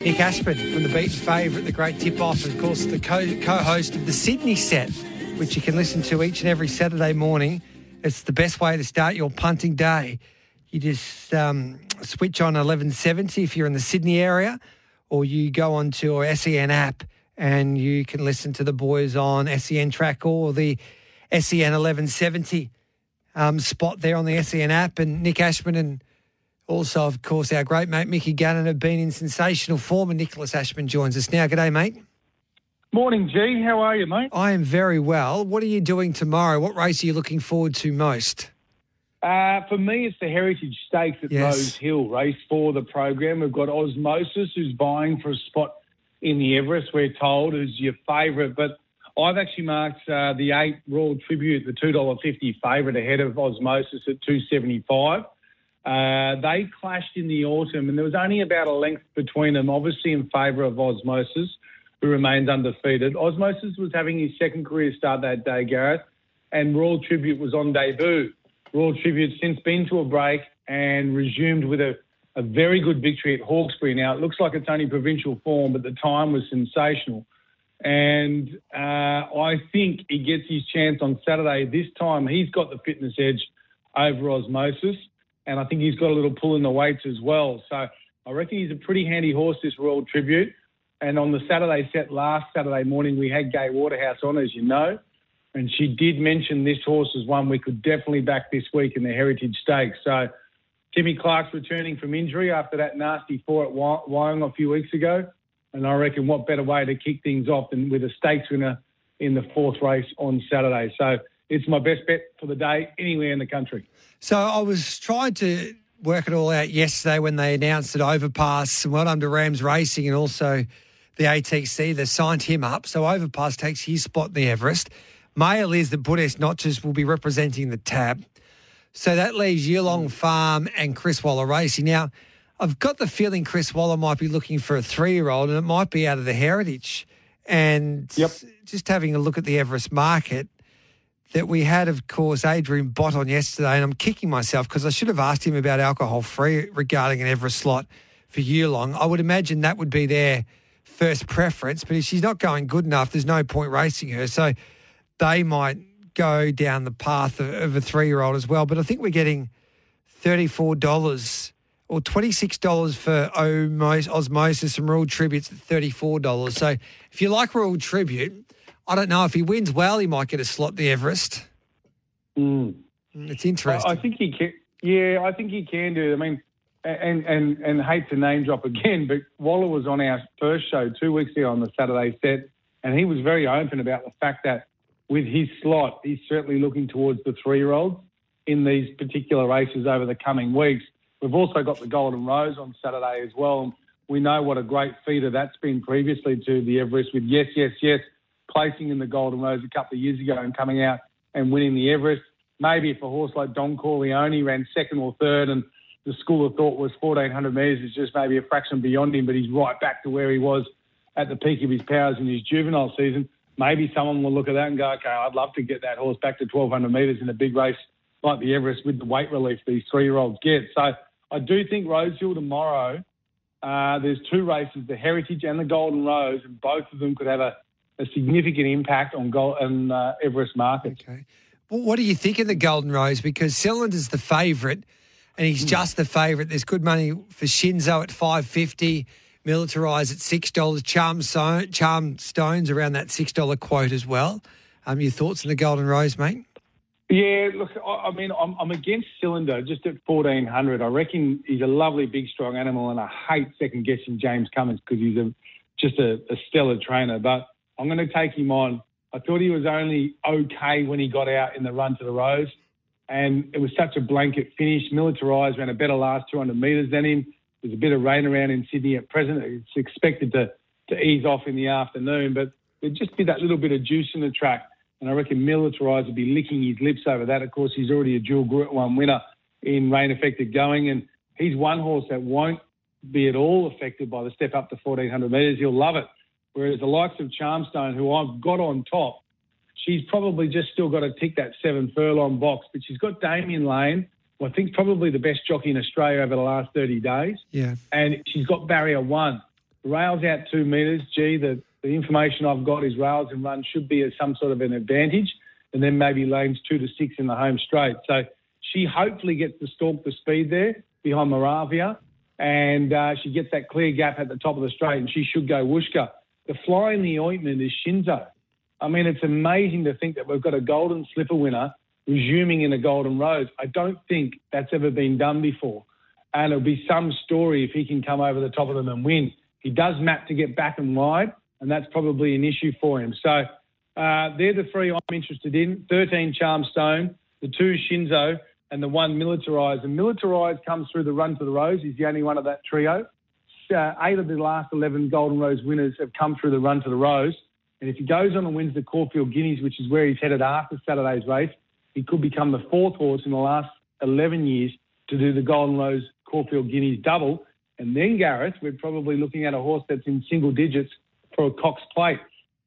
Nic Ashman from the Beach Favourite, the great tip off, and of course, the co host of the Sydney set, which you can listen to each and every Saturday morning. It's the best way to start your punting day. You just um, switch on 1170 if you're in the Sydney area, or you go onto our SEN app and you can listen to the boys on SEN track or the SEN 1170 um, spot there on the SEN app. And Nic Ashman and also, of course, our great mate Mickey Gannon have been in sensational form, and Nicholas Ashman joins us now. G'day, mate. Morning, G. How are you, mate? I am very well. What are you doing tomorrow? What race are you looking forward to most? Uh, for me, it's the Heritage Stakes at Yes. Rose Hill, race for the program. We've got Osmosis, who's vying for a spot in the Everest, we're told, is your favourite. But I've actually marked uh, the eight Royal Tribute, the $2.50 favourite, ahead of Osmosis at 275 uh, they clashed in the autumn, and there was only about a length between them, obviously in favour of Osmosis, who remains undefeated. Osmosis was having his second career start that day, Gareth, and Royal Tribute was on debut. Royal Tribute's since been to a break and resumed with a, a very good victory at Hawkesbury. Now, it looks like it's only provincial form, but the time was sensational. And uh, I think he gets his chance on Saturday. This time, he's got the fitness edge over Osmosis and I think he's got a little pull in the weights as well. So I reckon he's a pretty handy horse, this Royal Tribute. And on the Saturday set last Saturday morning, we had Gay Waterhouse on, as you know, and she did mention this horse as one we could definitely back this week in the Heritage Stakes. So Timmy Clark's returning from injury after that nasty four at Wyong a few weeks ago. And I reckon what better way to kick things off than with a stakes winner in the fourth race on Saturday. So it's my best bet for the day anywhere in the country. So I was trying to work it all out yesterday when they announced that Overpass, and well done to Rams Racing and also the ATC, they signed him up. So Overpass takes his spot in the Everest. Mail is that Buenos Noches will be representing the tab. So that leaves Yulong Farm and Chris Waller Racing. Now, I've got the feeling Chris Waller might be looking for a three year old and it might be out of the heritage. And Yep. just having a look at the Everest market, that we had, of course, Adrian Bott on yesterday, and I'm kicking myself because I should have asked him about alcohol free regarding an Everest slot for Yulong. I would imagine that would be their first preference, but if she's not going good enough, there's no point racing her. So they might go down the path of, of a three year old as well. But I think we're getting $34 or $26 for Omos- Osmosis and Royal Tributes at $34. So if you like Royal Tribute, I don't know if he wins well, he might get a slot the Everest. Mm. It's interesting. I think he can. Yeah, I think he can do. it. I mean, and and and hate to name drop again, but Waller was on our first show two weeks ago on the Saturday set, and he was very open about the fact that with his slot, he's certainly looking towards the three-year-olds in these particular races over the coming weeks. We've also got the Golden Rose on Saturday as well. We know what a great feeder that's been previously to the Everest with Yes, Yes, Yes placing in the Golden Rose a couple of years ago and coming out and winning the Everest. Maybe if a horse like Don Corleone ran second or third and the school of thought was 1400 metres is just maybe a fraction beyond him, but he's right back to where he was at the peak of his powers in his juvenile season. Maybe someone will look at that and go, okay, I'd love to get that horse back to 1200 metres in a big race like the Everest with the weight relief these three-year-olds get. So I do think Rosehill tomorrow, uh, there's two races, the Heritage and the Golden Rose, and both of them could have a, a significant impact on, gold, on uh, Everest markets. okay. Well, what do you think of the Golden Rose? Because Cylinder's the favourite, and he's just the favourite. There's good money for Shinzo at five fifty, Militarize at six dollars, Charm so- Charm Stones around that six dollar quote as well. Um, your thoughts on the Golden Rose, mate? Yeah, look, I, I mean, I'm, I'm against Cylinder just at 1400. I reckon he's a lovely, big, strong animal, and I hate second guessing James Cummings because he's a just a, a stellar trainer. But I'm going to take him on. I thought he was only okay when he got out in the run to the Rose, and it was such a blanket finish. Militarised ran a better last 200 metres than him. There's a bit of rain around in Sydney at present. It's expected to, to ease off in the afternoon, but there just be that little bit of juice in the track. And I reckon Militarised will be licking his lips over that. Of course, he's already a dual Group 1 winner in rain affected going, and he's one horse that won't be at all affected by the step up to 1400 metres. He'll love it. Whereas the likes of Charmstone, who I've got on top, she's probably just still got to tick that seven furlong box, but she's got Damian Lane, who I think probably the best jockey in Australia over the last 30 days, Yeah. and she's got barrier one. Rails out two metres. Gee, the, the information I've got is rails and run should be at some sort of an advantage, and then maybe lanes two to six in the home straight. So she hopefully gets to stalk the speed there behind Moravia, and uh, she gets that clear gap at the top of the straight, and she should go Whooshka. The fly in the ointment is Shinzo. I mean, it's amazing to think that we've got a golden slipper winner resuming in a golden rose. I don't think that's ever been done before. And it'll be some story if he can come over the top of them and win. He does map to get back and wide, and that's probably an issue for him. So uh, they're the three I'm interested in 13 Charm Stone, the two Shinzo, and the one Militarized. And Militarized comes through the run to the rose. He's the only one of that trio. Uh, eight of the last 11 Golden Rose winners have come through the run to the rose. And if he goes on and wins the Caulfield Guineas, which is where he's headed after Saturday's race, he could become the fourth horse in the last 11 years to do the Golden Rose Caulfield Guineas double. And then, Gareth, we're probably looking at a horse that's in single digits for a Cox plate.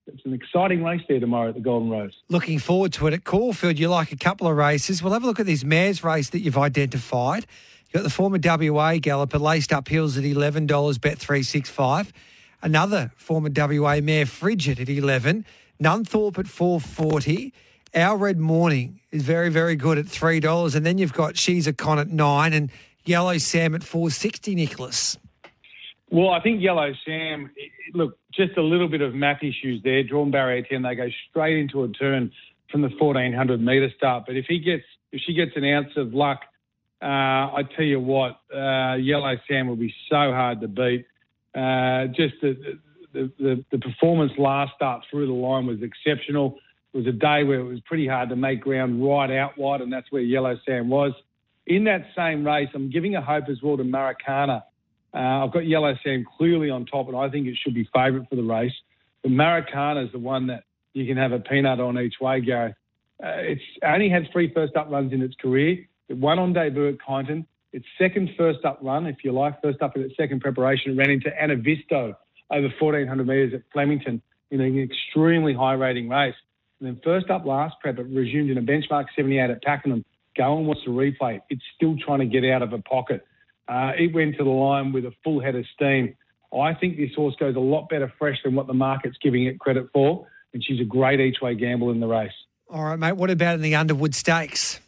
It's an exciting race there tomorrow at the Golden Rose. Looking forward to it at Caulfield. You like a couple of races. We'll have a look at this mares race that you've identified. You've got the former WA galloper laced up hills at $11, bet 365. Another former WA mare, Frigid at 11. Nunthorpe at 440. Our Red Morning is very, very good at $3. And then you've got She's a Con at 9 and Yellow Sam at 460, Nicholas. Well, I think Yellow Sam, look, just a little bit of map issues there. Drawn barrier 10, they go straight into a turn from the 1400 metre start. But if he gets, if she gets an ounce of luck, I tell you what, uh, Yellow Sam will be so hard to beat. Uh, just the, the, the, the performance last start through the line was exceptional. It was a day where it was pretty hard to make ground right out wide, and that's where Yellow Sam was. In that same race, I'm giving a hope as well to Maracana. Uh, I've got Yellow Sam clearly on top, and I think it should be favourite for the race. But Maracana is the one that you can have a peanut on each way, Gary. Uh, it's only had three first up runs in its career. It won on debut at Kyneton. Its second first up run, if you like, first up in its second preparation, ran into Anavisto over 1400 metres at Flemington in an extremely high rating race. And then first up last prep, it resumed in a benchmark 78 at Pakenham. Gowan wants to replay. It's still trying to get out of a pocket. Uh, it went to the line with a full head of steam. I think this horse goes a lot better fresh than what the market's giving it credit for, and she's a great each way gamble in the race. All right, mate. What about in the Underwood Stakes?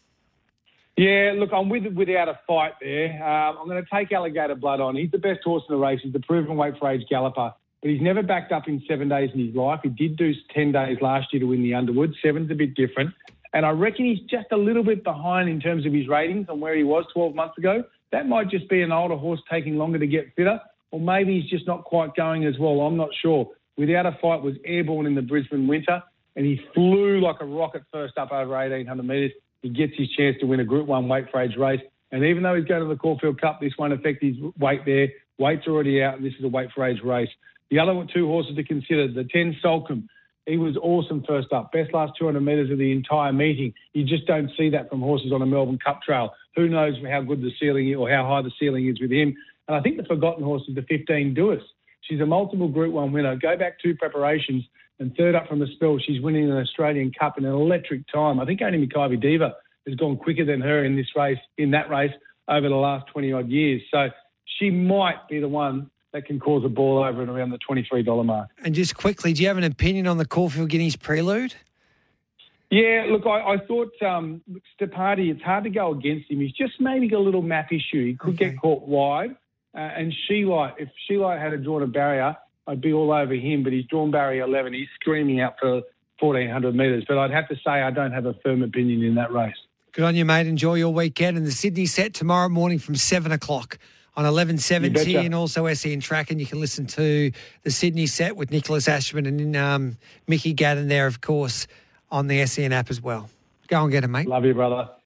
Yeah, look, I'm with without a fight there. Um, I'm going to take Alligator Blood on. He's the best horse in the race. He's the proven weight for age galloper but he's never backed up in seven days in his life. He did do 10 days last year to win the Underwood. Seven's a bit different. And I reckon he's just a little bit behind in terms of his ratings on where he was 12 months ago. That might just be an older horse taking longer to get fitter, or maybe he's just not quite going as well. I'm not sure. Without a fight was airborne in the Brisbane winter, and he flew like a rocket first up over 1,800 metres. He gets his chance to win a Group 1 weight for age race. And even though he's going to the Caulfield Cup, this won't affect his weight there. Weight's already out, and this is a weight for age race. The other two horses to consider, the 10 Salcombe. He was awesome first up. Best last 200 metres of the entire meeting. You just don't see that from horses on a Melbourne Cup trail. Who knows how good the ceiling or how high the ceiling is with him. And I think the forgotten horse is the 15 Duais. She's a multiple Group 1 winner. Go back two preparations and third up from the spell, she's winning an Australian Cup in an electric time. I think only Makybe Diva has gone quicker than her in this race, in that race, over the last 20 odd years. So she might be the one that can cause a ball over and around the $23 mark. And just quickly, do you have an opinion on the Caulfield Guineas prelude? Yeah, look, I, I thought um, Steparty, it's hard to go against him. He's just maybe got a little map issue. He could okay. get caught wide. Uh, and Sheelight, if Sheelight had drawn a barrier, I'd be all over him, but he's drawn barrier 11. He's screaming out for 1,400 metres. But I'd have to say I don't have a firm opinion in that race. Good on you, mate. Enjoy your weekend. And the Sydney set tomorrow morning from 7 o'clock on 1170 and also SEN Track. And you can listen to the Sydney set with Nicholas Ashman and um, Mickey Gannon there, of course, on the SEN app as well. Go and get him, mate. Love you, brother.